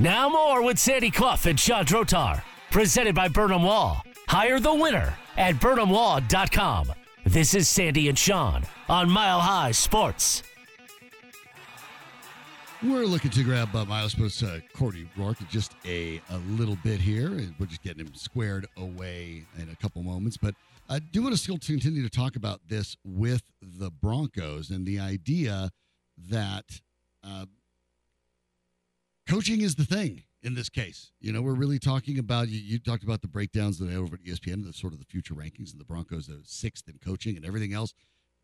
Now more with Sandy Clough and Sean Drotar. Presented by Burnham Law. Hire the winner at BurnhamLaw.com. This is Sandy and Sean on Mile High Sports. We're looking to grab uh, Mile High Sports uh, Cody Roark just a, a little bit here. We're just getting him squared away in a couple moments. But I do want to still continue to talk about this with the Broncos and the idea that uh, coaching is the thing in this case. You know, we're really talking about you, you talked about the breakdowns that I over at ESPN, the sort of the future rankings, and the Broncos are sixth in coaching and everything else,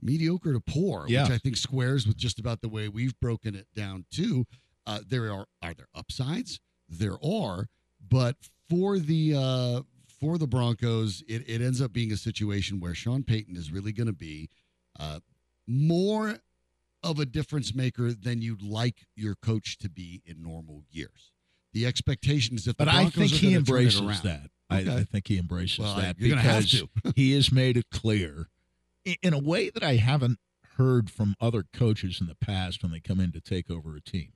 mediocre to poor, Yeah. which I think squares with just about the way we've broken it down too. Uh, there are are there upsides? There are, but for the uh, for the Broncos, it, it ends up being a situation where Sean Payton is really going to be uh, more of a difference maker than you'd like your coach to be in normal years. The expectation is if the But I think he gonna turn it embraces that. I, Okay. I think he embraces Well, that you're gonna have because he has made it clear i- in a way that I haven't heard from other coaches in the past when they come in to take over a team.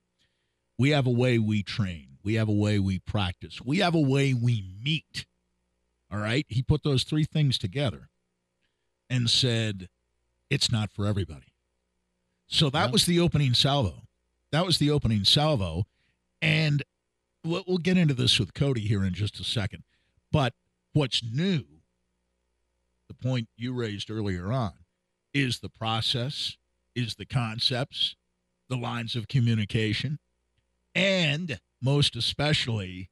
We have a way we train. We have a way we practice. We have a way we meet. All right. He put those three things together and said, it's not for everybody. So that Yeah. was the opening salvo. That was the opening salvo. And we'll, we'll get into this with Cody here in just a second. But what's new, the point you raised earlier on, is the process, is the concepts, the lines of communication, and most especially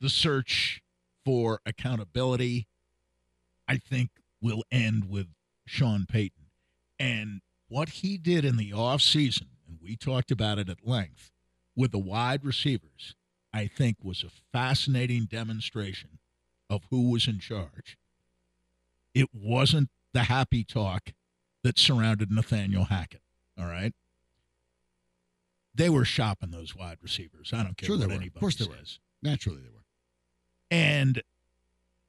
the search for accountability, I think will end with Sean Payton. And what he did in the offseason, and we talked about it at length, with the wide receivers, I think was a fascinating demonstration of who was in charge. It wasn't the happy talk that surrounded Nathaniel Hackett. All right. They were shopping those wide receivers. I don't care Sure what anybody Of course they were. Naturally, they were. And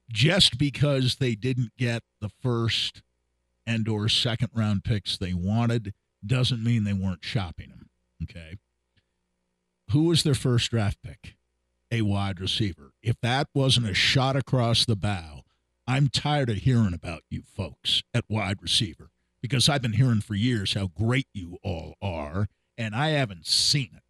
just because they didn't get the first and or second round picks they wanted doesn't mean they weren't shopping them. Okay. Who was their first draft pick? A wide receiver. If that wasn't a shot across the bow, I'm tired of hearing about you folks at wide receiver because I've been hearing for years how great you all are, and I haven't seen it.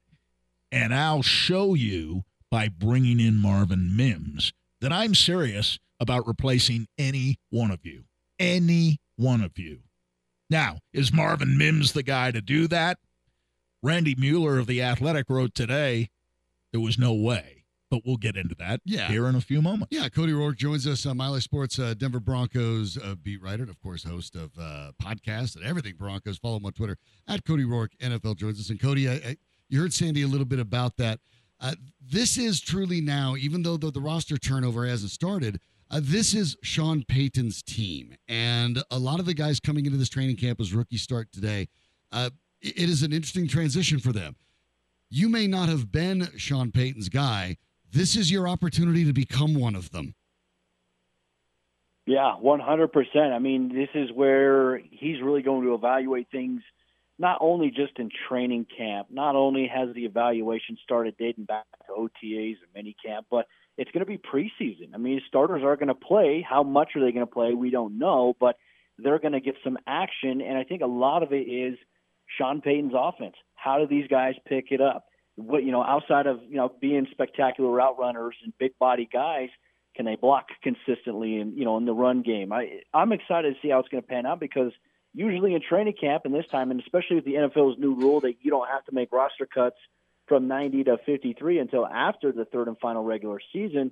And I'll show you by bringing in Marvin Mims that I'm serious about replacing any one of you. Any one of you. Now, is Marvin Mims the guy to do that? Randy Mueller of The Athletic wrote today there was no way, but we'll get into that Yeah. here in a few moments. Yeah, Cody Roark joins us on Mile High Sports, uh, Denver Broncos uh, beat writer, and of course, host of uh, podcasts and everything Broncos. Follow him on Twitter at Cody Roark NFL joins us. And Cody, I, I, you heard Sandy a little bit about that. Uh, this is truly now, even though the, the roster turnover hasn't started, uh, this is Sean Payton's team, and a lot of the guys coming into this training camp as rookie start today. Uh, it- it is an interesting transition for them. You may not have been Sean Payton's guy. This is your opportunity to become one of them. Yeah, 100%. I mean, this is where he's really going to evaluate things not only just in training camp, not only has the evaluation started dating back to OTAs and mini camp, but it's going to be preseason. I mean, starters are going to play. How much are they going to play? We don't know, but they're going to get some action. And I think a lot of it is Sean Payton's offense. How do these guys pick it up? What you know, outside of you know being spectacular route runners and big body guys, can they block consistently and you know in the run game? I I'm excited to see how it's going to pan out because usually in training camp and this time, and especially with the NFL's new rule that you don't have to make roster cuts from 90 to 53 until after the third and final regular season,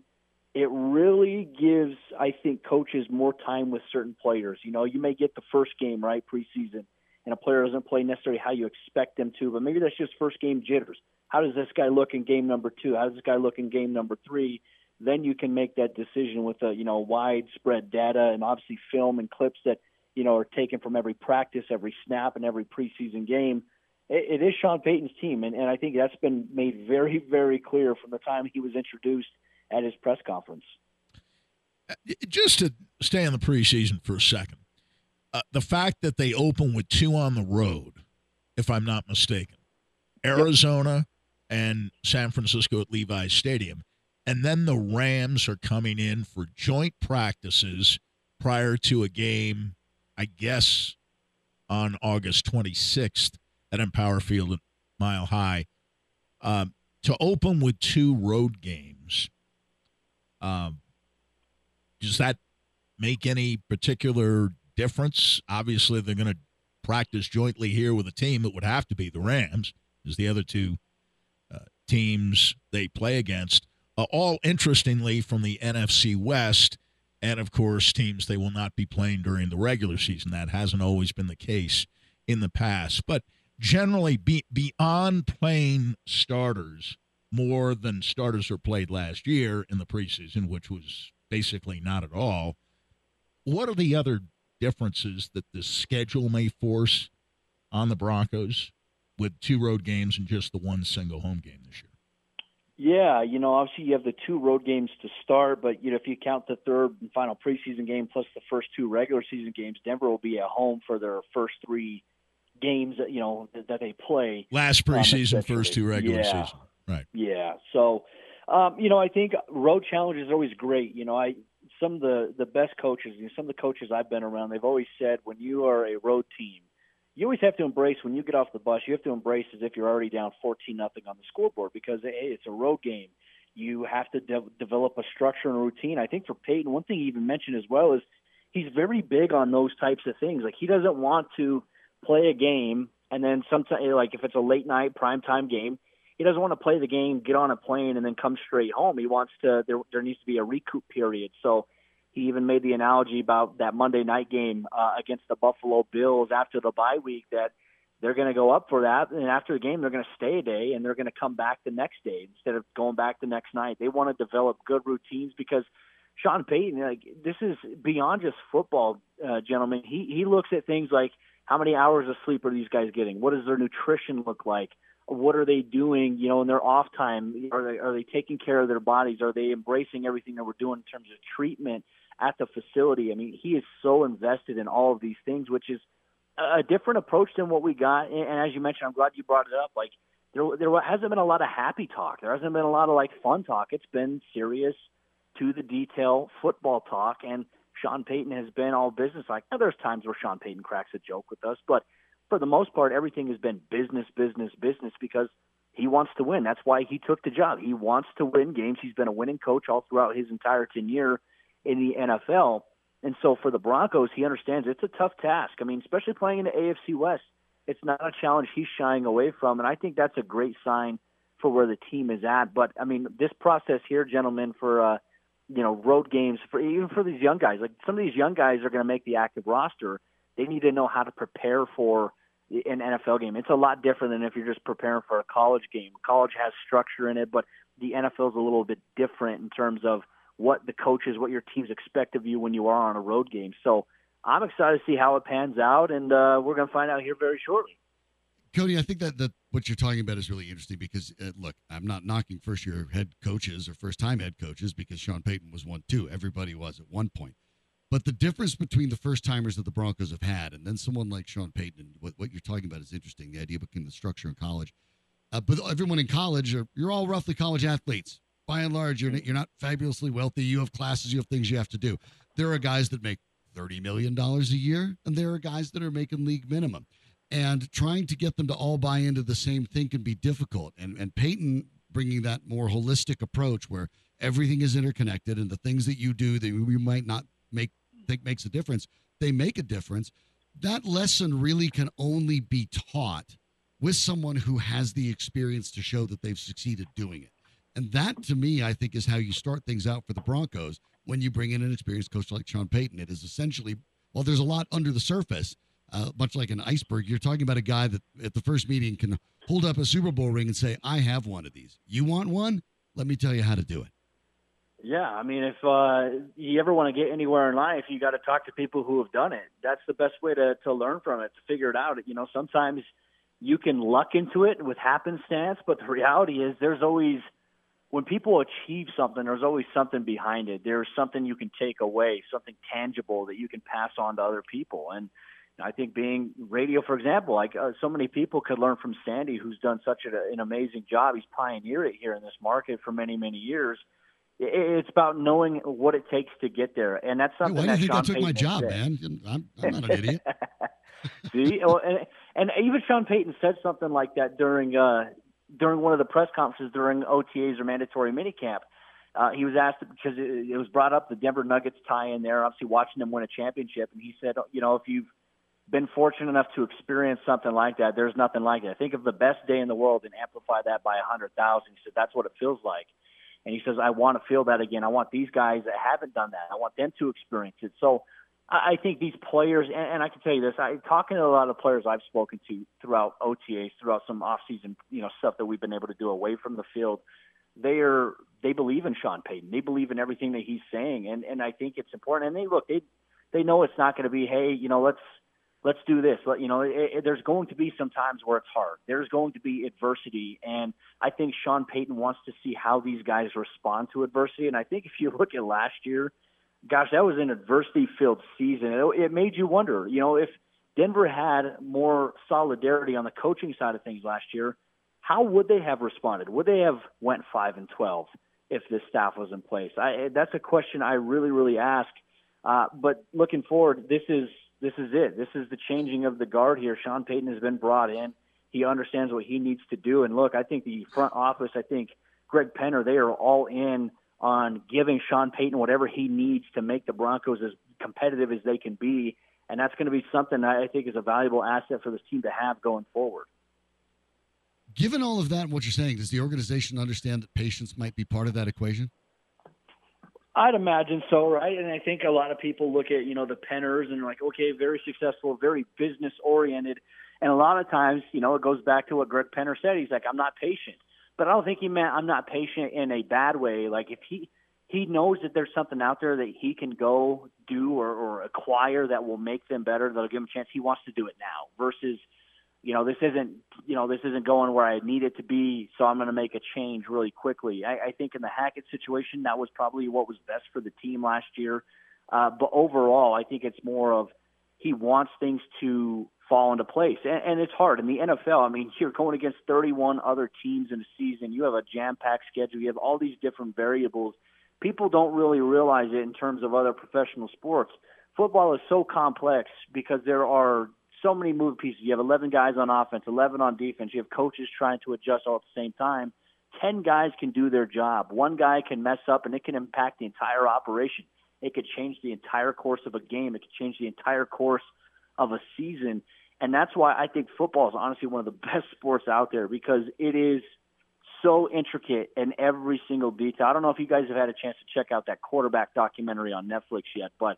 it really gives, I think, coaches more time with certain players. You know, you may get the first game right preseason, and a player doesn't play necessarily how you expect them to, but maybe that's just first game jitters. How does this guy look in game number two? How does this guy look in game number three? Then you can make that decision with a you know widespread data and obviously film and clips that you know are taken from every practice, every snap, and every preseason game it, it is Sean Payton's team, and, and I think that's been made very, very clear from the time he was introduced at his press conference. Uh, just to stay on the preseason for a second, uh, the fact that they open with two on the road, if I'm not mistaken, Arizona. And San Francisco at Levi's Stadium, and then the Rams are coming in for joint practices prior to a game, I guess, on August 26th at Empower Field at Mile High. Um, to open with two road games, um, does that make any particular difference? Obviously, they're going to practice jointly here with a team. It would have to be the Rams, as the other two teams they play against. Uh, all interestingly from the NFC West, and of course, teams they will not be playing during the regular season. That hasn't always been the case in the past. But generally, be, beyond playing starters more than starters were played last year in the preseason, which was basically not at all. What are the other differences that the schedule may force on the Broncos with two road games and just the one single home game this year? Yeah, you know, obviously you have the two road games to start, but you know, if you count the third and final preseason game plus the first two regular season games, Denver will be at home for their first three games that you know that they play. Last um, preseason, um, first two regular yeah. season, right? Yeah. So, um, you know, I think road challenges are always great. You know, I some of the the best coaches, you know, some of the coaches I've been around, they've always said when you are a road team, you always have to embrace when you get off the bus. You have to embrace as if you're already down 14 nothing on the scoreboard because hey, it's a road game. You have to de- develop a structure and routine. I think for Payton, one thing he even mentioned as well is he's very big on those types of things. Like he doesn't want to play a game and then sometimes eh, like if it's a late night prime time game, he doesn't want to play the game, get on a plane, and then come straight home. He wants to. There, there needs to be a recoup period. So he even made the analogy about that Monday night game uh, against the Buffalo Bills after the bye week that they're going to go up for that, and after the game they're going to stay a day and they're going to come back the next day instead of going back the next night. They want to develop good routines because Sean Payton, like this is beyond just football, uh, gentlemen. He he looks at things like how many hours of sleep are these guys getting? What does their nutrition look like? what are they doing, you know, in their off time? Are they are they taking care of their bodies? Are they embracing everything that we're doing in terms of treatment at the facility? I mean, he is so invested in all of these things, which is a different approach than what we got. And as you mentioned, I'm glad you brought it up. Like there there hasn't been a lot of happy talk. There hasn't been a lot of like fun talk. It's been serious, to the detail football talk. And Sean Payton has been all business like. Now there's times where Sean Payton cracks a joke with us, but for the most part, everything has been business, business, business because he wants to win. That's why he took the job. He wants to win games. He's been a winning coach all throughout his entire tenure in the NFL. And so for the Broncos, he understands it's a tough task. I mean, especially playing in the AFC West, it's not a challenge he's shying away from. And I think that's a great sign for where the team is at. But I mean, this process here, gentlemen, for uh, you know, road games for even for these young guys, like some of these young guys are going to make the active roster. They need to know how to prepare for an NFL game. It's a lot different than if you're just preparing for a college game. College has structure in it, but the NFL is a little bit different in terms of what the coaches, what your teams expect of you when you are on a road game. So I'm excited to see how it pans out, and uh, we're going to find out here very shortly. Cody, I think that, that what you're talking about is really interesting because, uh, look, I'm not knocking first year head coaches or first time head coaches because Sean Payton was one too. Everybody was at one point. But the difference between the first timers that the Broncos have had and then someone like Sean Payton, what, what you're talking about is interesting. The idea between the structure in college. Uh, but everyone in college, are, you're all roughly college athletes. By and large, you're, you're not fabulously wealthy. You have classes, you have things you have to do. There are guys that make $30 million a year, and there are guys that are making league minimum. And trying to get them to all buy into the same thing can be difficult. And, and Payton bringing that more holistic approach where everything is interconnected and the things that you do that you might not make think makes a difference, they make a difference. That lesson really can only be taught with someone who has the experience to show that they've succeeded doing it. And that, to me, I think is how you start things out for the Broncos when you bring in an experienced coach like Sean Payton. It is essentially, well, there's a lot under the surface, uh, much like an iceberg. You're talking about a guy that at the first meeting can hold up a Super Bowl ring and say, I have one of these. You want one? Let me tell you how to do it. Yeah, I mean, if uh, you ever want to get anywhere in life, you got to talk to people who have done it. That's the best way to to learn from it, to figure it out. You know, sometimes you can luck into it with happenstance, but the reality is there's always when people achieve something, there's always something behind it. There's something you can take away, something tangible that you can pass on to other people. And I think being radio, for example, like uh, so many people could learn from Sandy, who's done such a, an amazing job. He's pioneered it here in this market for many, many years. It's about knowing what it takes to get there, and that's something. Hey, why do you think Sean I took my job, said. man? I'm, I'm not an idiot. See, and, and even Sean Payton said something like that during uh, during one of the press conferences during OTAs or mandatory minicamp. Uh, he was asked because it, it was brought up the Denver Nuggets tie in there, obviously watching them win a championship, and he said, you know, if you've been fortunate enough to experience something like that, there's nothing like it. Think of the best day in the world and amplify that by a hundred thousand. He said that's what it feels like, and he says I want to feel that again. I want these guys that haven't done that. I want them to experience it. So I think these players, and, and I can tell you this, I talking to a lot of players I've spoken to throughout OTAs, throughout some off-season, you know, stuff that we've been able to do away from the field. They are they believe in Sean Payton. They believe in everything that he's saying, and and I think it's important. And they look, they they know it's not going to be, hey, you know, let's let's do this. Let, you know, it, it, there's going to be some times where it's hard. There's going to be adversity, and I think Sean Payton wants to see how these guys respond to adversity. And I think if you look at last year, gosh, that was an adversity-filled season. It, it made you wonder, you know, if Denver had more solidarity on the coaching side of things last year, how would they have responded? Would they have went five and twelve if this staff was in place? I, that's a question I really, really ask. Uh, but looking forward, this is this is it. This is the changing of the guard here. Sean Payton has been brought in. He understands what he needs to do. And look, I think the front office, I think Greg Penner, they are all in on giving Sean Payton whatever he needs to make the Broncos as competitive as they can be. And that's going to be something that I think is a valuable asset for this team to have going forward. Given all of that and what you're saying, does the organization understand that patience might be part of that equation? I'd imagine so, right? And I think a lot of people look at, you know, the Penners and like, okay, very successful, very business oriented. And a lot of times, you know, it goes back to what Greg Penner said. He's like, I'm not patient. But I don't think he meant I'm not patient in a bad way. Like if he he knows that there's something out there that he can go do or, or acquire that will make them better, that'll give him a chance, he wants to do it now versus you know, this isn't, you know, this isn't going where I need it to be, so I'm going to make a change really quickly. I, I think in the Hackett situation, that was probably what was best for the team last year. Uh, but overall, I think it's more of he wants things to fall into place, and, and it's hard in the NFL. I mean, you're going against 31 other teams in a season. You have a jam-packed schedule. You have all these different variables. People don't really realize it in terms of other professional sports. Football is so complex because there are so many moving pieces. You have 11 guys on offense, 11 on defense. You have coaches trying to adjust all at the same time. 10 guys can do their job. One guy can mess up and it can impact the entire operation. It could change the entire course of a game. It could change the entire course of a season. And that's why I think football is honestly one of the best sports out there because it is so intricate in every single detail. I don't know if you guys have had a chance to check out that quarterback documentary on Netflix yet, but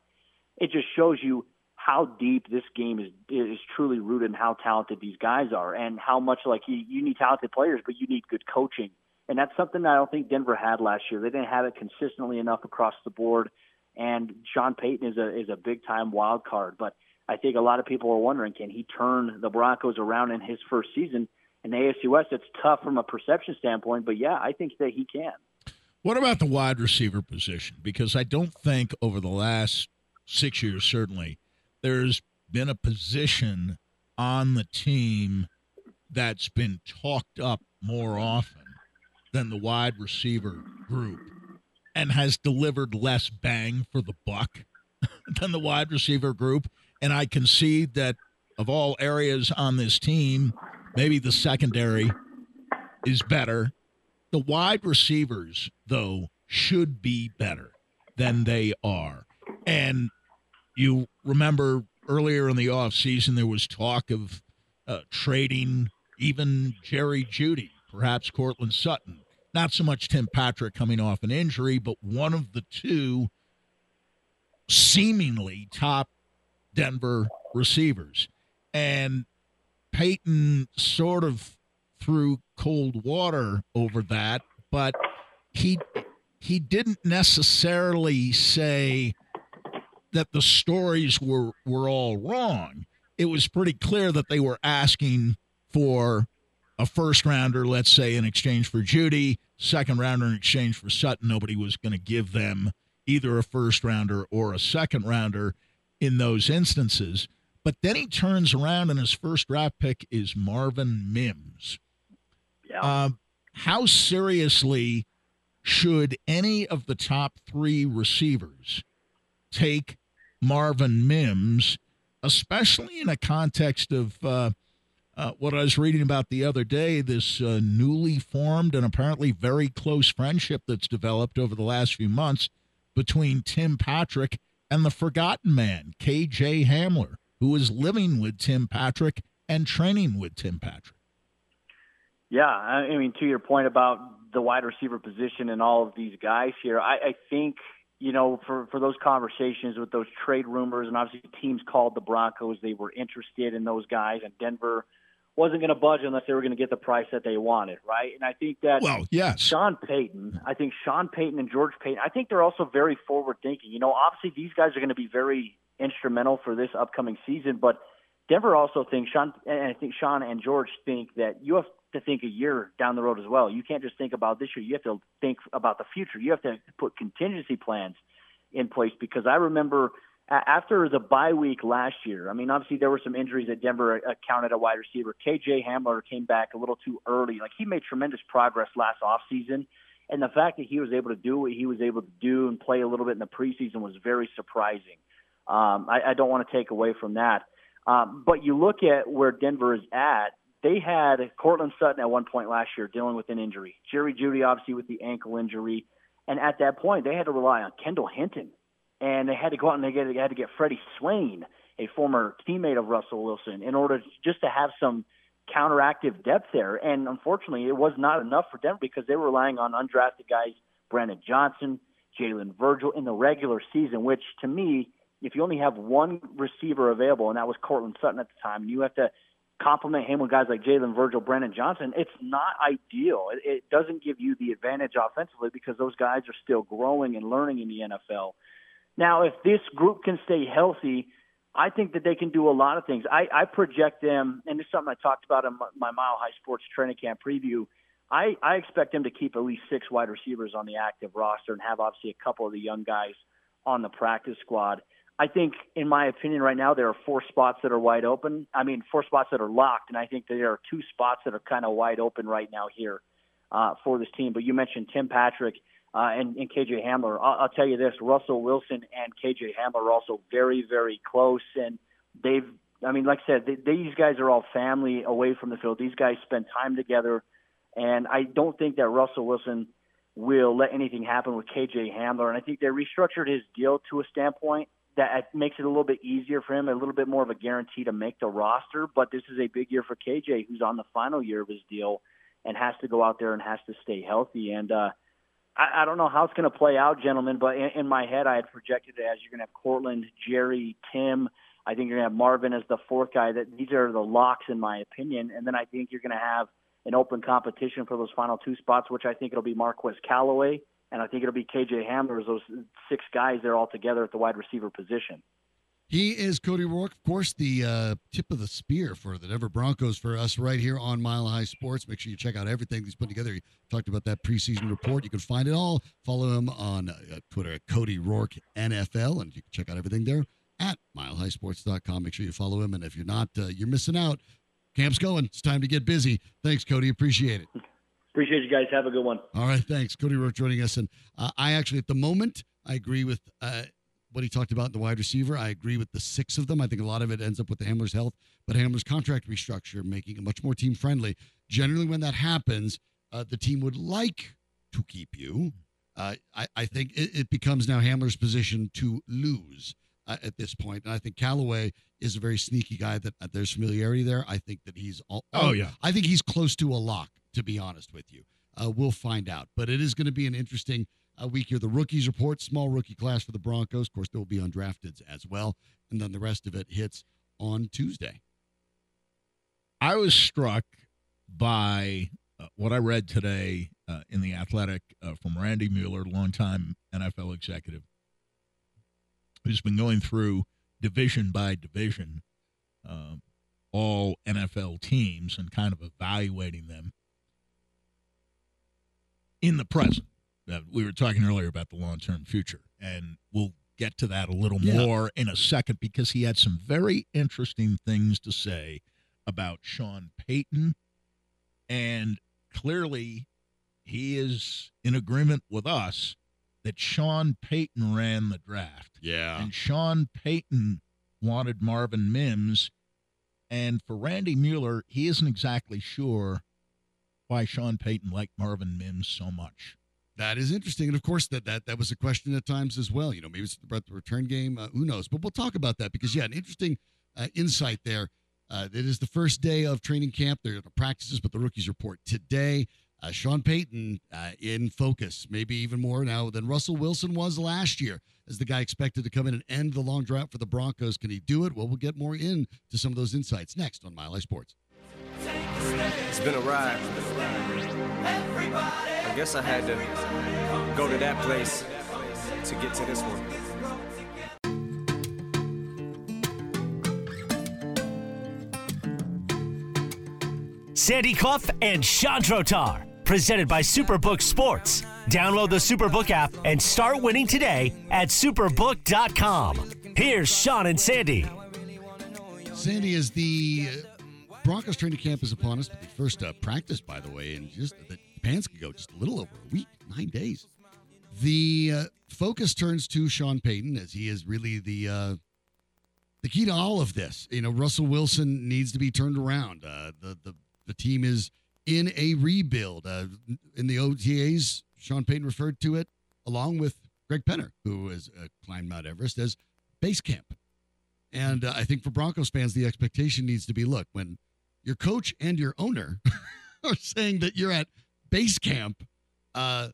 it just shows you how deep this game is is truly rooted in how talented these guys are and how much like you, you need talented players but you need good coaching and that's something that I don't think Denver had last year. They didn't have it consistently enough across the board and Sean Payton is a is a big time wild card but I think a lot of people are wondering can he turn the Broncos around in his first season in the AFC West it's tough from a perception standpoint but yeah I think that he can. What about the wide receiver position? Because I don't think over the last six years, certainly, there's been a position on the team that's been talked up more often than the wide receiver group and has delivered less bang for the buck than the wide receiver group. And I concede that of all areas on this team, maybe the secondary is better. The wide receivers, though, should be better than they are. And you remember earlier in the offseason, there was talk of uh, trading even Jerry Jeudy, perhaps Courtland Sutton. Not so much Tim Patrick coming off an injury, but one of the two seemingly top Denver receivers. And Payton sort of threw cold water over that, but he he didn't necessarily say that the stories were were all wrong. It was pretty clear that they were asking for a first rounder, let's say, in exchange for Jeudy, second rounder in exchange for Sutton. Nobody was going to give them either a first rounder or a second rounder in those instances. But then he turns around and his first draft pick is Marvin Mims. Yeah. Um, how seriously should any of the top three receivers take Marvin Mims, especially in a context of uh, uh, what I was reading about the other day, this uh, newly formed and apparently very close friendship that's developed over the last few months between Tim Patrick and the forgotten man, KJ Hamler, who is living with Tim Patrick and training with Tim Patrick. Yeah, I mean, to your point about the wide receiver position and all of these guys here, I, I think you know for for those conversations with those trade rumors and obviously teams called the Broncos, they were interested in those guys, and Denver wasn't going to budge unless they were going to get the price that they wanted, right? And I think that well, yes, Sean Payton, I think Sean Payton and George Paton. I think they're also very forward thinking. You know, obviously these guys are going to be very instrumental for this upcoming season, but Denver also thinks Sean and I think Sean and George think that you have to think a year down the road as well. You can't just think about this year. You have to think about the future. You have to put contingency plans in place because I remember after the bye week last year, I mean, obviously there were some injuries that Denver accounted a wide receiver. KJ Hamler came back a little too early. Like he made tremendous progress last offseason. And the fact that he was able to do what he was able to do and play a little bit in the preseason was very surprising. Um, I, I don't want to take away from that. Um, but you look at where Denver is at, they had Courtland Sutton at one point last year dealing with an injury. Jerry Jeudy obviously with the ankle injury. And at that point, they had to rely on Kendall Hinton and they had to go out and they, get, they had to get Freddie Swain, a former teammate of Russell Wilson, in order to, just to have some counteractive depth there. And unfortunately, it was not enough for Denver because they were relying on undrafted guys, Brandon Johnson, Jalen Virgil in the regular season, which to me, if you only have one receiver available, and that was Courtland Sutton at the time, and you have to complement him with guys like Jalen Virgil, Brandon Johnson, it's not ideal. It, it doesn't give you the advantage offensively because those guys are still growing and learning in the NFL. Now, if this group can stay healthy, I think that they can do a lot of things. I, I project them, and this is something I talked about in my Mile High Sports Training Camp preview. I, I expect them to keep at least six wide receivers on the active roster and have obviously a couple of the young guys on the practice squad. I think, in my opinion, right now there are four spots that are wide open. I mean, four spots that are locked, and I think there are two spots that are kind of wide open right now here uh, for this team. But you mentioned Tim Patrick uh, and, and KJ Hamler. I'll, I'll tell you this: Russell Wilson and KJ Hamler are also very, very close, and they've. I mean, like I said, they, these guys are all family away from the field. These guys spend time together, and I don't think that Russell Wilson will let anything happen with KJ Hamler. And I think they restructured his deal to a standpoint that makes it a little bit easier for him, a little bit more of a guarantee to make the roster. But this is a big year for KJ, who's on the final year of his deal and has to go out there and has to stay healthy. And uh, I, I don't know how it's going to play out, gentlemen, but in, in my head, I had projected it as you're going to have Courtland, Jerry, Tim. I think you're going to have Marvin as the fourth guy. That these are the locks, in my opinion. And then I think you're going to have an open competition for those final two spots, which I think it'll be Marquez Callaway, and I think it'll be KJ Hamler. Those six guys there all together at the wide receiver position. He is Cody Roark, of course, the uh, tip of the spear for the Denver Broncos for us right here on Mile High Sports. Make sure you check out everything he's put together. He talked about that preseason report. You can find it all. Follow him on uh, Twitter Cody Roark NFL, and you can check out everything there at milehighsports.com. Make sure you follow him. And if you're not, uh, you're missing out. Camp's going. It's time to get busy. Thanks, Cody. Appreciate it. Appreciate you guys. Have a good one. All right. Thanks. Cody Roark joining us. And uh, I actually, at the moment, I agree with uh, what he talked about in the wide receiver. I agree with the six of them. I think a lot of it ends up with the Hamler's health, but Hamler's contract restructure, making it much more team friendly. Generally, when that happens, uh, the team would like to keep you. Uh, I, I, think it, it, becomes now Hamler's position to lose uh, at this point. And I think Callaway is a very sneaky guy that uh, there's familiarity there. I think that he's all, oh yeah. I think he's close to a lock. To be honest with you, uh, we'll find out. But it is going to be an interesting a week here. The rookies report, small rookie class for the Broncos. Of course, there will be undrafteds as well. And then the rest of it hits on Tuesday. I was struck by uh, what I read today uh, in The Athletic uh, from Randy Mueller, longtime NFL executive, who's been going through division by division um, all NFL teams and kind of evaluating them in the present. Uh, we were talking earlier about the long term future, and we'll get to that a little Yeah. more in a second because he had some very interesting things to say about Sean Payton. And clearly, he is in agreement with us that Sean Payton ran the draft. Yeah. And Sean Payton wanted Marvin Mims. And for Randy Mueller, he isn't exactly sure why Sean Payton liked Marvin Mims so much. That is interesting, and of course that that that was a question at times as well. You know, maybe it's about the return game. Uh, who knows? But we'll talk about that because yeah, an interesting uh, insight there. Uh, it is the first day of training camp. There are the practices, but the rookies report today. Uh, Sean Payton uh, in focus, maybe even more now than Russell Wilson was last year, as the guy expected to come in and end the long drought for the Broncos. Can he do it? Well, we'll get more into some of those insights next on Mile High Sports. It's been a ride. I guess I had to go to that place to get to this one. Sandy Clough and Sean Drotar, presented by Superbook Sports. Download the Superbook app and start winning today at superbook.com. Here's Sean and Sandy. Sandy, as the uh, Broncos training camp is upon us, but the first uh, practice, by the way, and just the pants could go just a little over a week, nine days. The uh, focus turns to Sean Payton as he is really the uh, the key to all of this. You know, Russell Wilson needs to be turned around. Uh, the the the team is in a rebuild. Uh, in the OTAs, Sean Payton referred to it along with Greg Penner, who has uh, climbed Mount Everest, as base camp. And uh, I think for Broncos fans, the expectation needs to be look, when your coach and your owner are saying that you're at base camp, uh,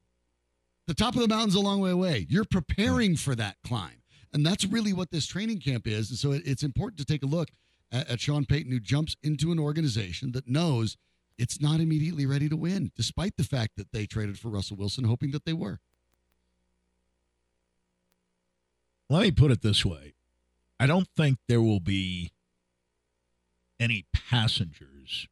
the top of the mountain's a long way away. You're preparing for that climb. And that's really what this training camp is. And so it, it's important to take a look at, at Sean Payton, who jumps into an organization that knows it's not immediately ready to win, despite the fact that they traded for Russell Wilson, hoping that they were. Let me put it this way I don't think there will be any passengers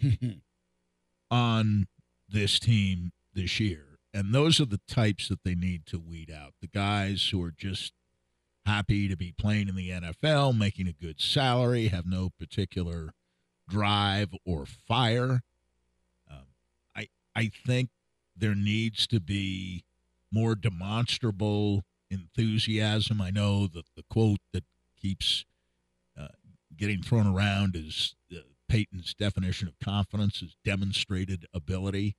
on this team this year. And those are the types that they need to weed out. The guys who are just happy to be playing in the NFL, making a good salary, have no particular drive or fire. Um, I I think there needs to be more demonstrable enthusiasm. I know that the quote that keeps uh, getting thrown around is uh, Payton's definition of confidence is demonstrated ability.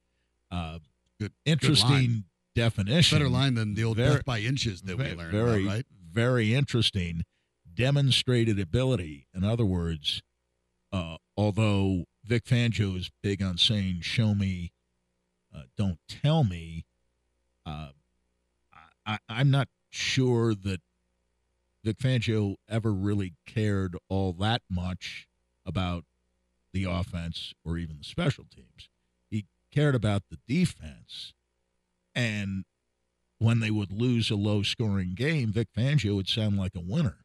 Uh, Good, interesting line. definition. Better line than the old Very- death by inches that we learned very, about, right? very interesting. Demonstrated ability. In other words, uh, although Vic Fangio is big on saying "show me, uh, don't tell me," uh, I, I'm not sure that Vic Fangio ever really cared all that much about the offense or even the special teams. He cared about the defense, and when they would lose a low scoring game, Vic Fangio would sound like a winner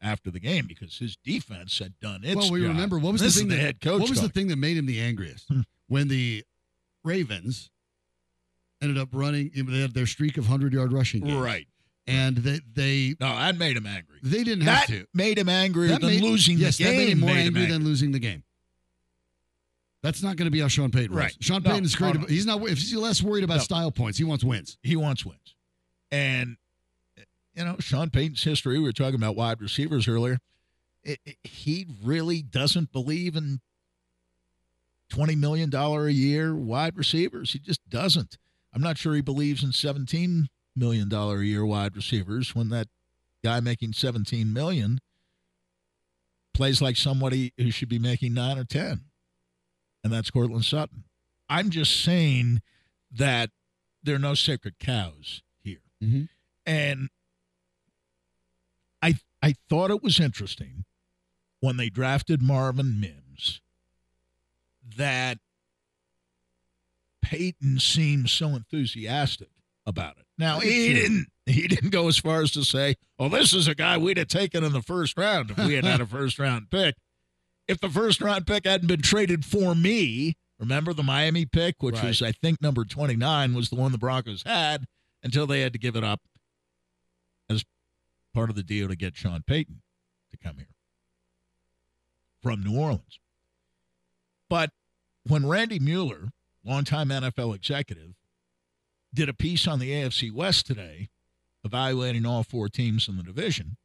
after the game because his defense had done its well, we job. remember what was the thing the that, head coach. What was going, the thing that made him the angriest Hmm. when the Ravens ended up running? They had their streak of hundred yard rushing games, right? And they they No, that made him angry. they didn't have That to. made him angrier That than made- losing yes, the game. Yes, that made him more made angry than losing the game. That's not going to be how Sean Payton Right. was. Sean No, Payton is great. no, He's not. If he's less worried about style points, he wants wins. he wants wins. And you know, Sean Payton's history. We were talking about wide receivers earlier. It, it- he really doesn't believe in twenty million dollar a year wide receivers. He just doesn't. I'm not sure he believes in seventeen million dollar a year wide receivers when that guy making seventeen million plays like somebody who should be making nine or ten, and that's Courtland Sutton. I'm just saying that there are no sacred cows here. Mhm. And I I thought it was interesting when they drafted Marvin Mims that Payton seemed so enthusiastic about it. Now he didn't he didn't go as far as to say, "Oh, this is a guy we'd have taken in the first round if we had had a first round pick." If the first round pick hadn't been traded for me, remember the Miami pick, which Right. was, I think, number 29, was the one the Broncos had until they had to give it up as part of the deal to get Sean Payton to come here from New Orleans. But when Randy Mueller, longtime NFL executive, did a piece on the AFC West today, evaluating all four teams in the division,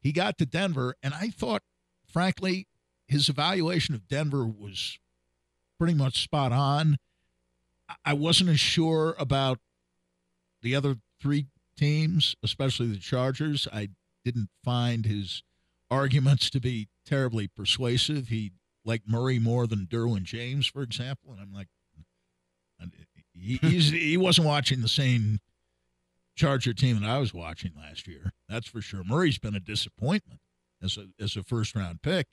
he got to Denver, and I thought, frankly, his evaluation of Denver was pretty much spot on. I- wasn't as sure about the other three teams, especially the Chargers. I didn't find his arguments to be terribly persuasive. He liked Murray more than Derwin James, for example, and I'm like, he, he's, he wasn't watching the same Charger team that I was watching last year. That's for sure. Murray's been a disappointment as a as a first round pick.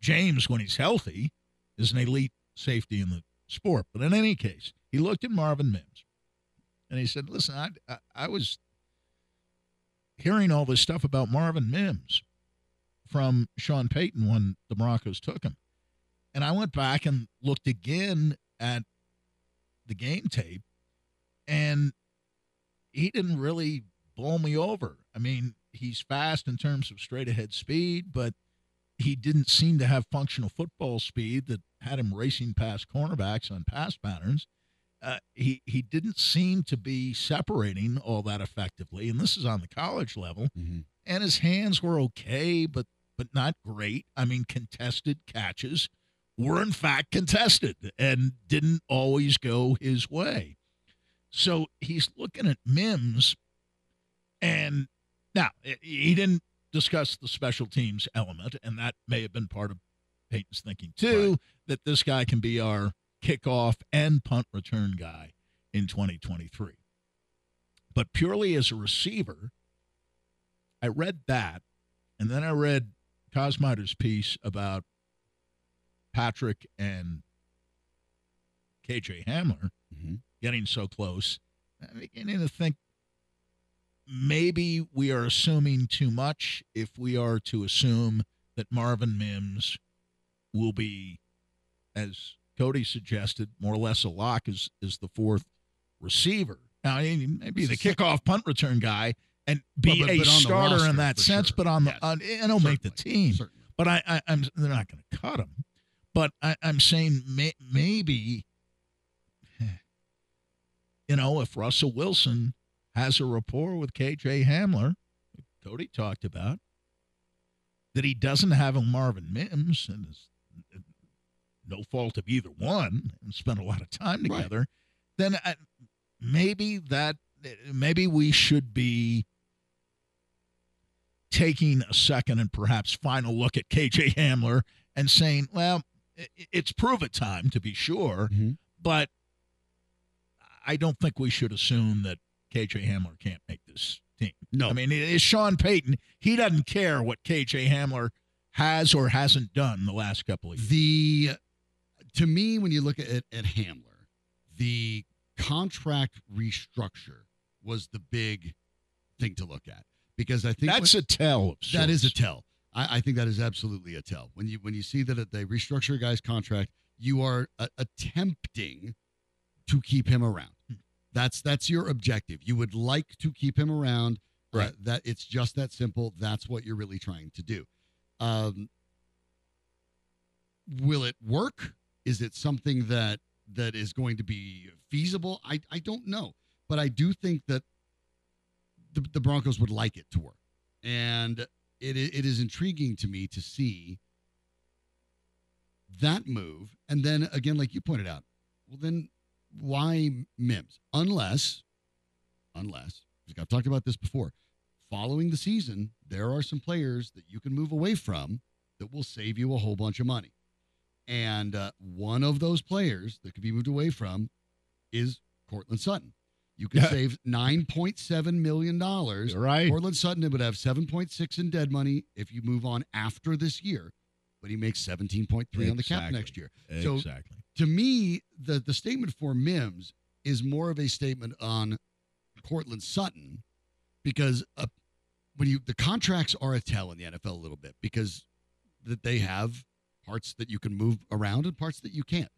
James, when he's healthy, is an elite safety in the sport. But in any case, he looked at Marvin Mims and he said, "Listen, I I, I was hearing all this stuff about Marvin Mims from Sean Payton when the Broncos took him, and I went back and looked again at the game tape, and he didn't really blow me over. I mean, he's fast in terms of straight ahead speed, but he didn't seem to have functional football speed that had him racing past cornerbacks on pass patterns. Uh, he he didn't seem to be separating all that effectively, and this is on the college level. Mhm. And his hands were okay, but but not great. I mean, contested catches were in fact contested and didn't always go his way. So he's looking at Mims, and now he didn't discuss the special teams element, and that may have been part of Payton's thinking too. Right. That this guy can be our kickoff and punt return guy in 2023. But purely as a receiver, I read that, and then I read Kosmider's piece about Patrick and KJ Hamler Mhm. getting so close. I'm beginning to think maybe we are assuming too much if we are to assume that Marvin Mims will be, as Cody suggested, more or less a lock as, as the fourth receiver. Now, he may be the kickoff punt return guy and be but- a but on starter roster, in that sense, sure. but on the Yes. on, and he'll make the team. Certainly. But I, I I'm they're not going to cut him. But I, I'm saying may, maybe, you know, if Russell Wilson has a rapport with KJ Hamler, Cody talked about, that he doesn't have a Marvin Mims, and it's no fault of either one, and spent a lot of time Right. together, then I, maybe that maybe we should be taking a second and perhaps final look at KJ Hamler and saying, well, it's prove it time to be sure, Mhm. but I don't think we should assume that KJ Hamler can't make this team. No. I mean, it is Sean Payton. He doesn't care what KJ Hamler has or hasn't done the last couple of years. The to me, when you look at at Hamler, the contract restructure was the big thing to look at because I think That's a tell. That is a tell. I, I think that is absolutely a tell. When you when you see that they restructure a guy's contract, you are uh, attempting to keep him around. That's that's your objective. You would like to keep him around. Uh, Right. that it's just that simple. That's what you're really trying to do. Um, will it work? Is it something that that is going to be feasible? I I don't know, but I do think that the, the Broncos would like it to work, and it it is intriguing to me to see that move. And then again, like you pointed out, well, then why Mims? Unless, unless I've talked about this before. Following the season, there are some players that you can move away from that will save you a whole bunch of money. And uh, one of those players that could be moved away from is Courtland Sutton. You could save nine point seven million dollars. Right. Courtland Sutton would have seven point six in dead money if you move on after this year, but he makes seventeen point three on the cap next year. So exactly. to me, the the statement for Mims is more of a statement on Courtland Sutton because uh, when you the contracts are a tell in the NFL a little bit because that they have parts that you can move around and parts that you can't.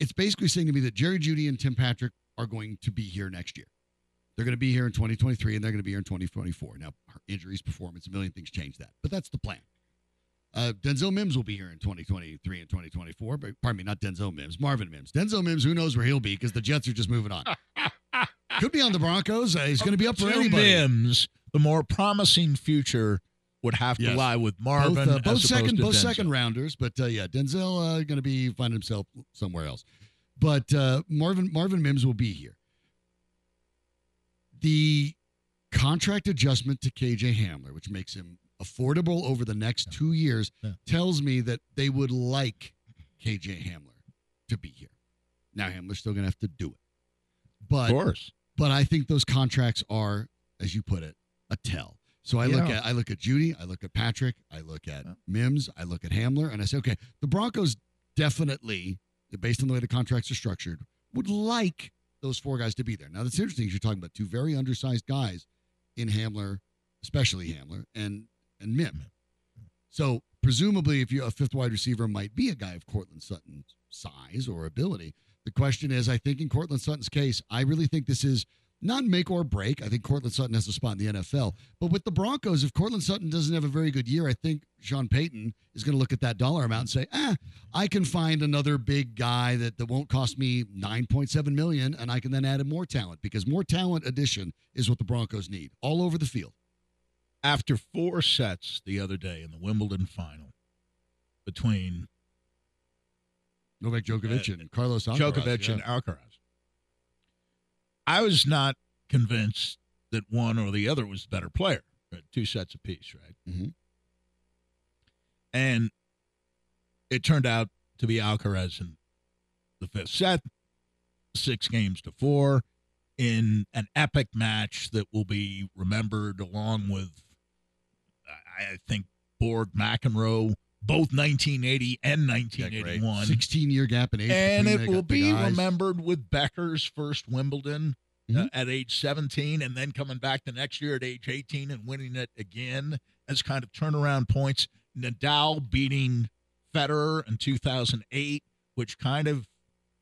It's basically saying to me that Jerry Jeudy and Tim Patrick are going to be here next year. They're going to be here in 2023 and they're going to be here in 2024. Now, injuries, performance, a million things change that, but that's the plan. Uh, Denzel Mims will be here in 2023 and 2024, but pardon me, not Denzel Mims, Marvin Mims. Denzel Mims, who knows where he'll be because the Jets are just moving on. Could be on the Broncos. Uh, he's going to be up for anybody. Mims, the more promising future would have to Yes. lie with Marvin. both, uh, both second both Denzel. second rounders, but uh, yeah, Denzel uh, going to be find himself somewhere else. But uh, Marvin Marvin Mims will be here. The contract adjustment to KJ Hamler, which makes him affordable over the next two years, Yeah. tells me that they would like KJ Hamler to be here. Now Hamler's still going to have to do it, but Of course. but I think those contracts are, as you put it, a tell. So I look at I look at Jeudy, I look at Patrick, I look at Yeah. Mims, I look at Hamler, and I say, okay, the Broncos definitely, based on the way the contracts are structured, would like those four guys to be there. Now that's interesting. 'cause You're talking about two very undersized guys in Hamler, especially Hamler and and Mim. So presumably, if you a fifth wide receiver might be a guy of Courtland Sutton's size or ability. The question is, I think in Courtland Sutton's case, I really think this is not make or break. I think Courtland Sutton has a spot in the NFL. But with the Broncos, if Courtland Sutton doesn't have a very good year, I think Sean Payton is going to look at that dollar amount and say, ah, I can find another big guy that, that won't cost me 9.7 million, and I can then add in more talent because more talent addition is what the Broncos need all over the field. After four sets the other day in the Wimbledon final between Novak Djokovic Uh, and Carlos Alcaraz. Djokovic yeah. and Alcaraz. I was not convinced that one or the other was the better player. Two sets apiece, right? Mhm. And it turned out to be Alcaraz in the fifth set, six games to four, in an epic match that will be remembered along with, I I think, Borg McEnroe, both 1980 and Yeah, 1981 16 year gap in age. and it will be guys. remembered with Becker's first Wimbledon uh, Mhm. at age 17 and then coming back the next year at age 18 and winning it again as kind of turnaround points. Nadal beating Federer in 2008, which kind of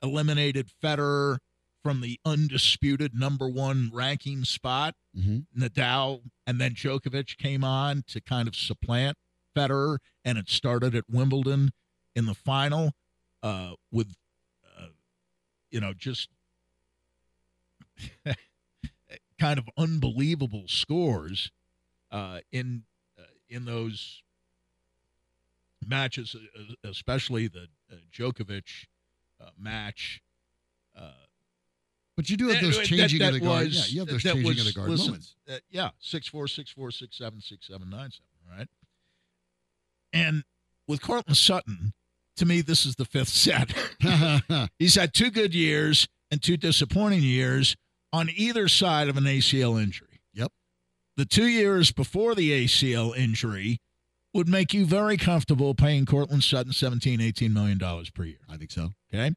eliminated Federer from the undisputed number one ranking spot. Mhm. Nadal and then Djokovic came on to kind of supplant Federer, and it started at Wimbledon in the final uh, with, uh, you know, just kind of unbelievable scores uh, in uh, in those matches, especially the uh, Djokovic uh, match. Uh, But you do have those that- changing that of the guard. was- yeah, you have those changing was- of the guard listen, moments. uh, yeah, six four, six four, six seven, six seven, nine seven. Right. And with Courtland Sutton, to me, this is the fifth set. He's had two good years and two disappointing years on either side of an ACL injury. Yep. The two years before the ACL injury would make you very comfortable paying Courtland Sutton $17, $18 million per year. I think so. Okay.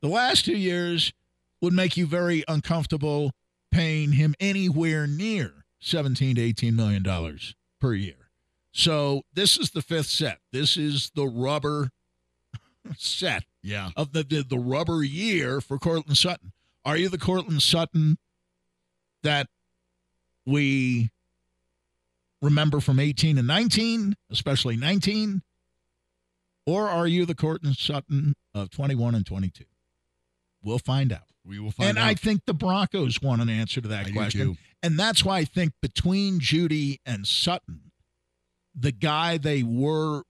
The last two years would make you very uncomfortable paying him anywhere near 17 to 18 million dollars per year. So this is the fifth set. This is the rubber set Yeah. of the, the the rubber year for Courtland Sutton. Are you the Courtland Sutton that we remember from 18 and 19, especially 19? Or are you the Courtland Sutton of 21 and 22? We'll find out. We will find and out. I think the Broncos want an answer to that I question. And that's why I think between Jeudy and Sutton, the guy they were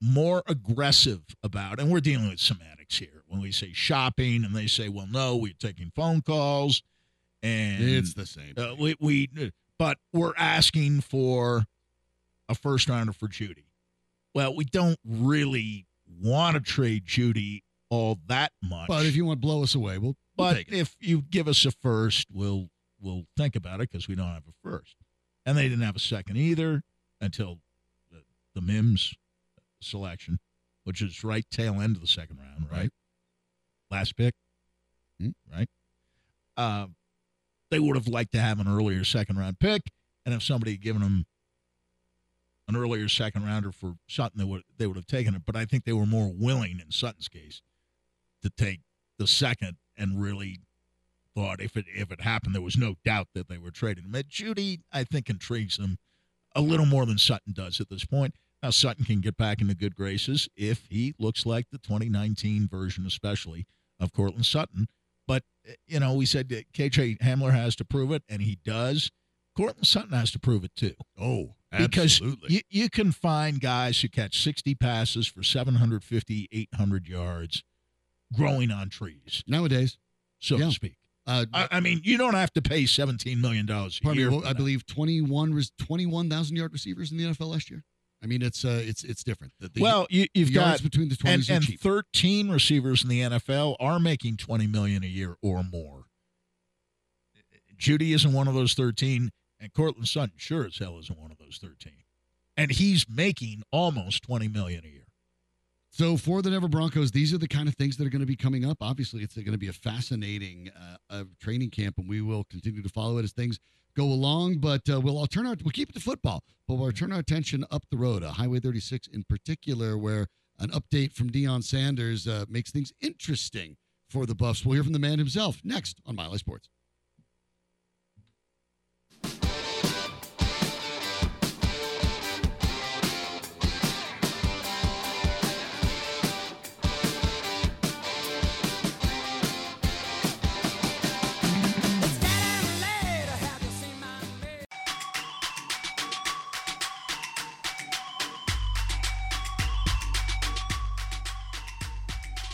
more aggressive about, and we're dealing with semantics here when we say shopping and they say, well, no, we're taking phone calls and It's the same. uh, we, we, but we're asking for a first rounder for Jeudy. Well, we don't really want to trade Jeudy all that much. but if you want to blow us away, we'll, But if you give us a first, we'll we'll think about it because we don't have a first, and they didn't have a second either until the, Mims selection, which is right tail end of the second round, right? Right. Last pick, Hmm. right? Uh, they would have liked to have an earlier second round pick, and if somebody had given them an earlier second rounder for Sutton, they would they would have taken it. But I think they were more willing in Sutton's case to take the second and really thought if it if it happened, there was no doubt that they were trading him. And Jeudy, I think, intrigues them a little more than Sutton does at this point. Now Sutton can get back into good graces if he looks like the 2019 version, especially of Courtland Sutton. But eh, you know, we said that KJ Hamler has to prove it, and he does. Courtland Sutton has to prove it too. Oh, Because absolutely. you, you can find guys who catch 60 passes for 750, 800 yards growing on trees, Nowadays, so Yeah. to speak. uh, I, I mean, you don't have to pay $17 million a pardon me, I that. believe 21 was 21,000 yard receivers in the NFL last year. I mean, it's uh, it's it's different. The, the, well, you, you've yards got between the 20s and, are and 13 receivers in the NFL are making 20 million a year or more. Jeudy isn't one of those 13, and Courtland Sutton sure as hell isn't one of those 13. And he's making almost 20 million a year. So for the Denver Broncos, these are the kind of things that are going to be coming up. Obviously, it's going to be a fascinating uh, uh, training camp, and we will continue to follow it as things go along. But uh, we'll all turn our we'll keep it to football, but we'll turn our attention up the road, uh, Highway 36 in particular, where an update from Deion Sanders uh, makes things interesting for the Buffs. We'll hear from the man himself next on Mile High Sports.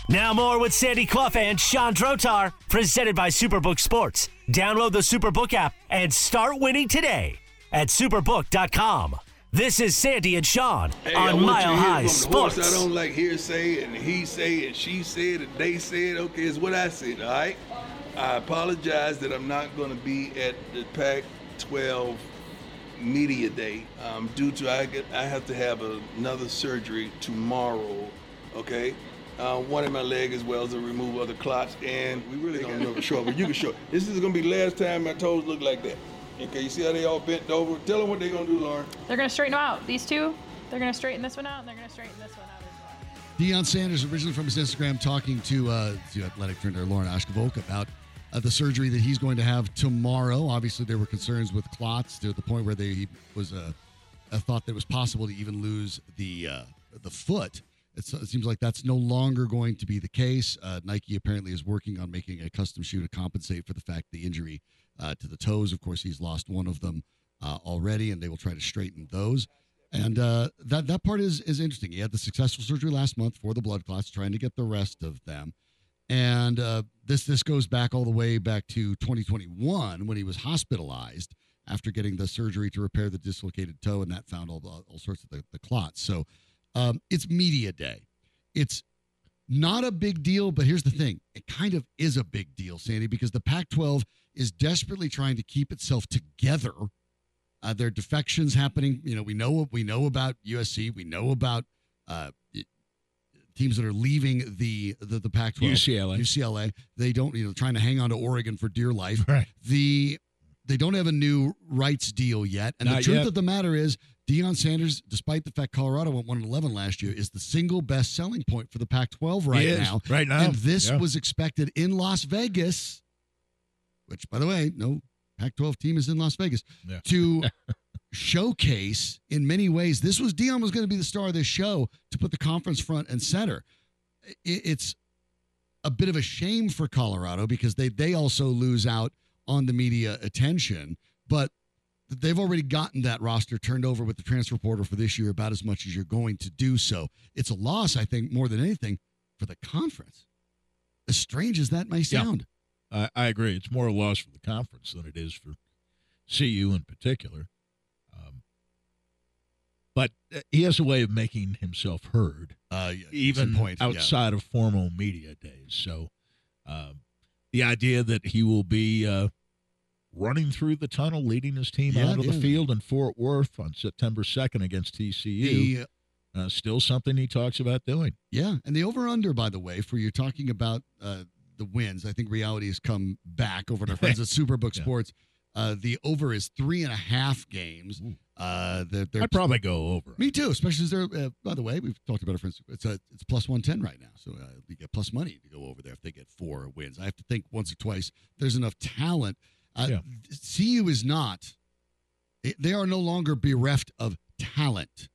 Now more with Sandy Clough and Sean Drotar, presented by Superbook Sports. Download the Superbook app and start winning today at superbook.com. This is Sandy and Sean Hey, on Mile High Sports. horse. I don't like hearsay and he say and she said and they said. Okay, it's what I said. All right. I apologize that I'm not going to be at the Pac-12 media day um, due to I get I have to have another surgery tomorrow. Okay. Uh, one in my leg as well as to remove other clots, and we really don't know for sure, but you can show. This is gonna be last time my toes look like that. Okay, you see how they all bent over? Tell them what they're gonna do, Lauren. They're gonna straighten them out. These two, they're gonna straighten this one out, and they're gonna straighten this one out as well. Deion Sanders, originally from his Instagram, talking to uh, to athletic trainer Lauren Ashkevolk about uh, the surgery that he's going to have tomorrow. Obviously, there were concerns with clots to the point where they he was uh, a thought that it was possible to even lose the uh, the foot. It seems like that's no longer going to be the case. Uh, Nike apparently is working on making a custom shoe to compensate for the fact the injury uh, to the toes. Of course, he's lost one of them uh, already, and they will try to straighten those. And uh, that that part is is interesting. He had the successful surgery last month for the blood clots, trying to get the rest of them. And uh, this this goes back all the way back to 2021 when he was hospitalized after getting the surgery to repair the dislocated toe, and that found all the, all sorts of the, the clots. So um, it's media day. It's not a big deal, but here's the thing: it kind of is a big deal, Sandy, because the Pac-12 is desperately trying to keep itself together. Uh, there are defections happening. You know, we know what we know about USC. We know about uh, teams that are leaving the the, the Pac-12. UCLA. UCLA. They don't, you know, trying to hang on to Oregon for dear life. Right. The they don't have a new rights deal yet. And the truth yet. of the matter is, Deion Sanders, despite the fact Colorado went one and eleven last year, is the single best selling point for the Pac-12 right He is, now. right now. And this Yeah. was expected in Las Vegas, which, by the way, no Pac-12 team is in Las Vegas Yeah. to showcase in many ways. This was Deion was going to be the star of this show to put the conference front and center. It's a bit of a shame for Colorado because they they also lose out on the media attention, but they've already gotten that roster turned over with the transfer portal for this year about as much as you're going to do. So it's a loss, I think, more than anything for the conference. As strange as that may Yeah. sound. I, I agree. It's more a loss for the conference than it is for CU in particular. Um, but uh, he has a way of making himself heard, Uh, yeah, even point. Yeah. outside of formal media days. So um, the idea that he will be uh, running through the tunnel, leading his team Yeah, out of the field in Fort Worth on September 2nd against TCU, The, uh, still something he talks about doing. Yeah, and the over under, by the way, for you're talking about uh, the wins. I think reality has come back over to our friends at Superbook Yeah. Sports. Uh, the over is three and a half games. Uh, they're, they're I'd probably go over. me too, especially as they're. Uh, by the way, we've talked about. For instance, it's a, it's plus one ten right now, so uh, you get plus money to go over there if they get four wins. I have to think once or twice. There's enough talent. Uh, Yeah. CU is not. They are no longer bereft of talent.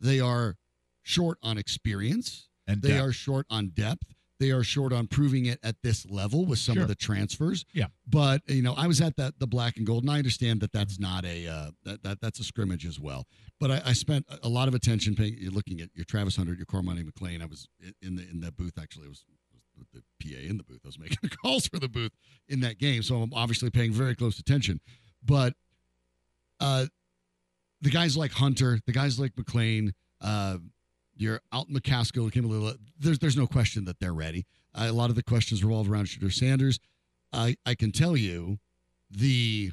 They are short on experience. And They depth. are short on depth. They are short on proving it at this level with some Sure. of the transfers. Yeah. But you know, I was at that the black and gold, and I understand that that's not a uh, that, that that's a scrimmage as well. But I, I spent a- lot of attention paying, looking at your Travis Hunter, your Cormani McClain. I was in the in that booth actually. It was, was the PA in the booth. I was making the calls for the booth in that game, so I'm obviously paying very close attention. But uh, the guys like Hunter, the guys like McClain, uh, your Alton McCaskill, little. There's there's no question that they're ready. Uh, a lot of the questions revolve around Shedeur Sanders. I I can tell you, the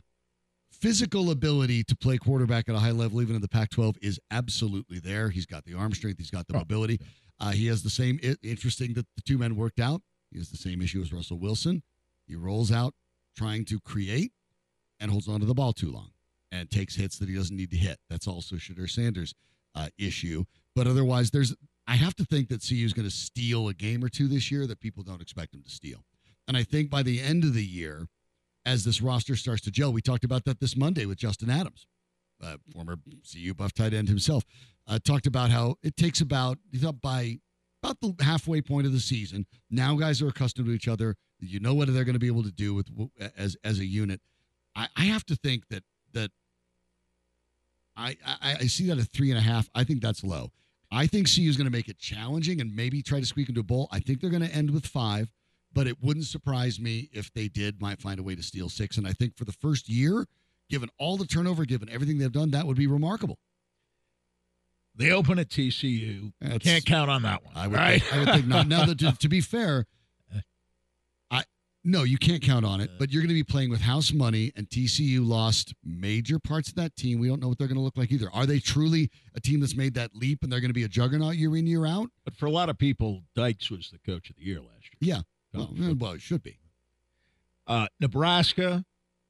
physical ability to play quarterback at a high level, even in the Pac-12, is absolutely there. He's got the arm strength. He's got the Oh, mobility. Uh, he has the same. i- Interesting that the two men worked out. He has the same issue as Russell Wilson. He rolls out trying to create and holds on to the ball too long and takes hits that he doesn't need to hit. That's also Shedeur Sanders' uh, issue. But otherwise, there's I have to think that CU is going to steal a game or two this year that people don't expect them to steal. And I think by the end of the year, as this roster starts to gel, we talked about that this Monday with Justin Adams, uh, former CU buff tight end himself, uh, talked about how it takes about by about the halfway point of the season. Now guys are accustomed to each other. You know what they're going to be able to do with as as a unit. I, I have to think that that I, I I see that at three and a half. I think that's low. I think CU is going to make it challenging and maybe try to squeak into a bowl. I think they're going to end with five, but it wouldn't surprise me if they did might find a way to steal six. And I think for the first year, given all the turnover, given everything they've done, that would be remarkable. They open at TCU. That's- Can't count on that one. I would, right? think, I would think not. Now, that to, to be fair, I no, you can't count on it. But you're going to be playing with house money, and TCU lost major parts of that team. We don't know what they're going to look like either. Are they truly a team that's made that leap, and they're going to be a juggernaut year in year out? But for a lot of people, Dykes was the coach of the year last year. Yeah, well, well, it should be. Uh, Nebraska,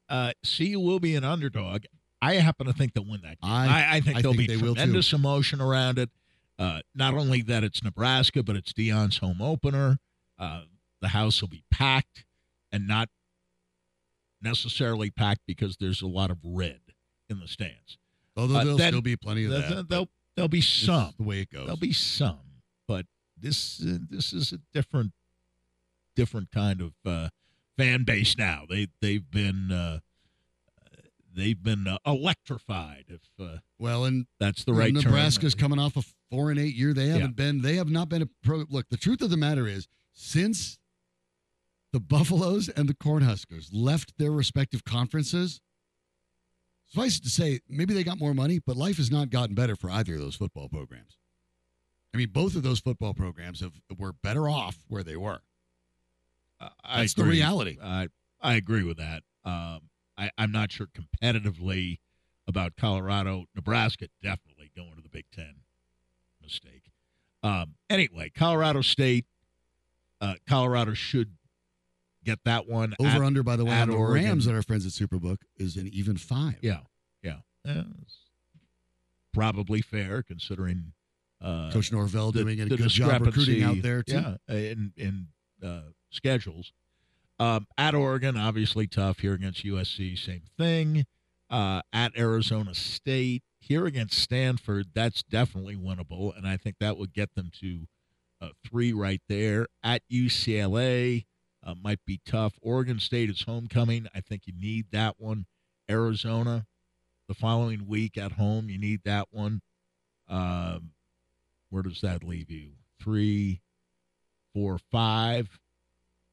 uh, CU will be an underdog. I happen to think they'll win that game. I- I, I think I there'll think be they will, too. tremendous emotion around it. Uh, not only that it's Nebraska, but it's Deion's home opener. Uh, the house will be packed and not necessarily packed because there's a lot of red in the stands. Although Uh, there'll still be plenty of that. but there'll, there'll be some. the way it goes. There'll be some, but this uh, this is a different different kind of uh, fan base now. They they've been uh, they've been uh, electrified, if uh, well, and that's the right term. Nebraska's coming off a four and eight year. They haven't been. They have not been a pro. Look, the truth of the matter is, since the Buffaloes and the Cornhuskers left their respective conferences, suffice it to say, maybe they got more money, but life has not gotten better for either of those football programs. I mean, both of those football programs have were better off where they were. Uh, I That's the reality. I I agree with that. Um, I I'm not sure competitively about Colorado, Nebraska. Definitely going to the Big Ten. Mistake. Um, anyway, Colorado State. Uh, Colorado should get that one Over at- under, by the way, at on the Oregon. Rams that our friends at Superbook is an even five. Yeah, yeah. Yeah, probably fair considering uh, Coach Norvell the- doing a the good job recruiting out there too. Yeah, in in uh, schedules. Um, at Oregon, obviously tough. Here against USC, same thing. Uh, at Arizona State, here against Stanford, that's definitely winnable, and I think that would get them to uh, three right there. At UCLA, uh, might be tough. Oregon State is homecoming. I think you need that one. Arizona, the following week at home, you need that one. Um, where does that leave you? Three, four, five.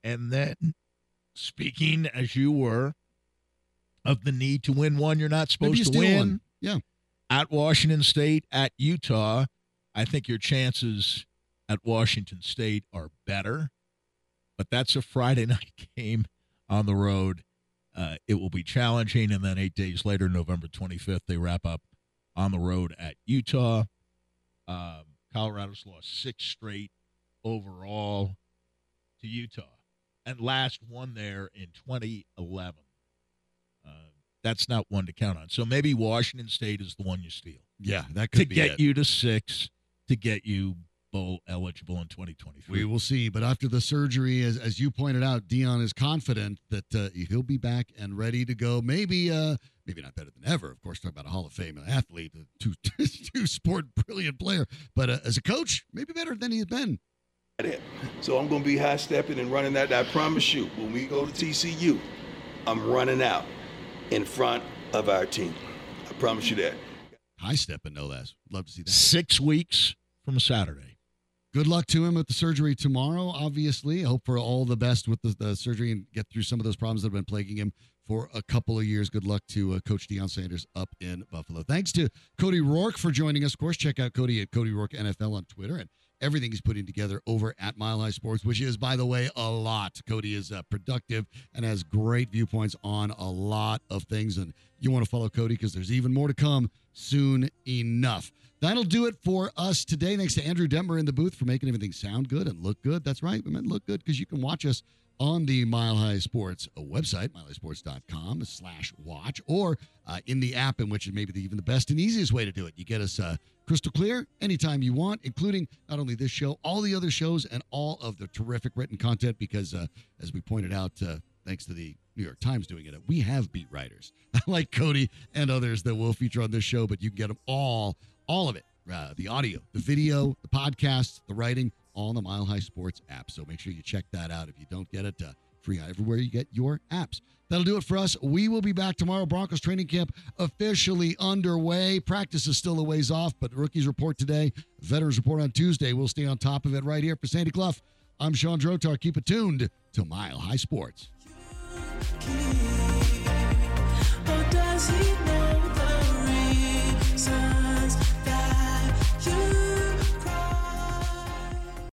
And then, speaking as you were of the need to win one you're not you supposed to win one. Yeah. at Washington State, at Utah, I think your chances at Washington State are better. But that's a Friday night game on the road. Uh, it will be challenging. And then eight days later, November 25th, they wrap up on the road at Utah. Um, Colorado's lost six straight overall to Utah and last one there in 2011. Uh, that's not one to count on. So maybe Washington State is the one you steal Yeah, that could to be get it. you to six, to get you bowl eligible in 2023. We will see. But after the surgery, as, as you pointed out, Deion is confident that uh, he'll be back and ready to go. Maybe, uh, maybe not better than ever. Of course, talking about a Hall of Fame athlete, a two, two sport brilliant player. But uh, as a coach, maybe better than he's been. That. So I'm going to be high stepping and running that. I promise you, when we go to TCU, I'm running out in front of our team. I promise you that. High stepping, no less. Love to see that. Six weeks from Saturday. Good luck to him with the surgery tomorrow, obviously. I hope for all the best with the, the surgery and get through some of those problems that have been plaguing him for a couple of years. Good luck to uh, Coach Deion Sanders up in Buffalo. Thanks to Cody Roark for joining us. Of course, check out Cody at Cody Roark NFL on Twitter and everything he's putting together over at Mile High Sports, which is, by the way, a lot. Cody is uh, productive and has great viewpoints on a lot of things. And you want to follow Cody because there's even more to come soon enough. That'll do it for us today. Thanks to Andrew Detmer in the booth for making everything sound good and look good. That's right. We meant look good because you can watch us on the Mile High Sports uh, website, milehighsports.com slash watch, or uh, in the app, in which is maybe the, even the best and easiest way to do it. You get us uh, crystal clear anytime you want, including not only this show, all the other shows, and all of the terrific written content, because uh, as we pointed out, uh, thanks to the New York Times doing it, we have beat writers like Cody and others that will feature on this show, but you can get them all, all of it. Uh, the audio, the video, the podcasts, the writing, on the Mile High Sports app. So make sure you check that out. If you don't get it, uh, free everywhere you get your apps. That'll do it for us. We will be back tomorrow. Broncos training camp officially underway. Practice is still a ways off, but rookies report today, veterans report on Tuesday. We'll stay on top of it right here for Sandy Clough. I'm Sean Drotar. Keep it tuned to Mile High Sports.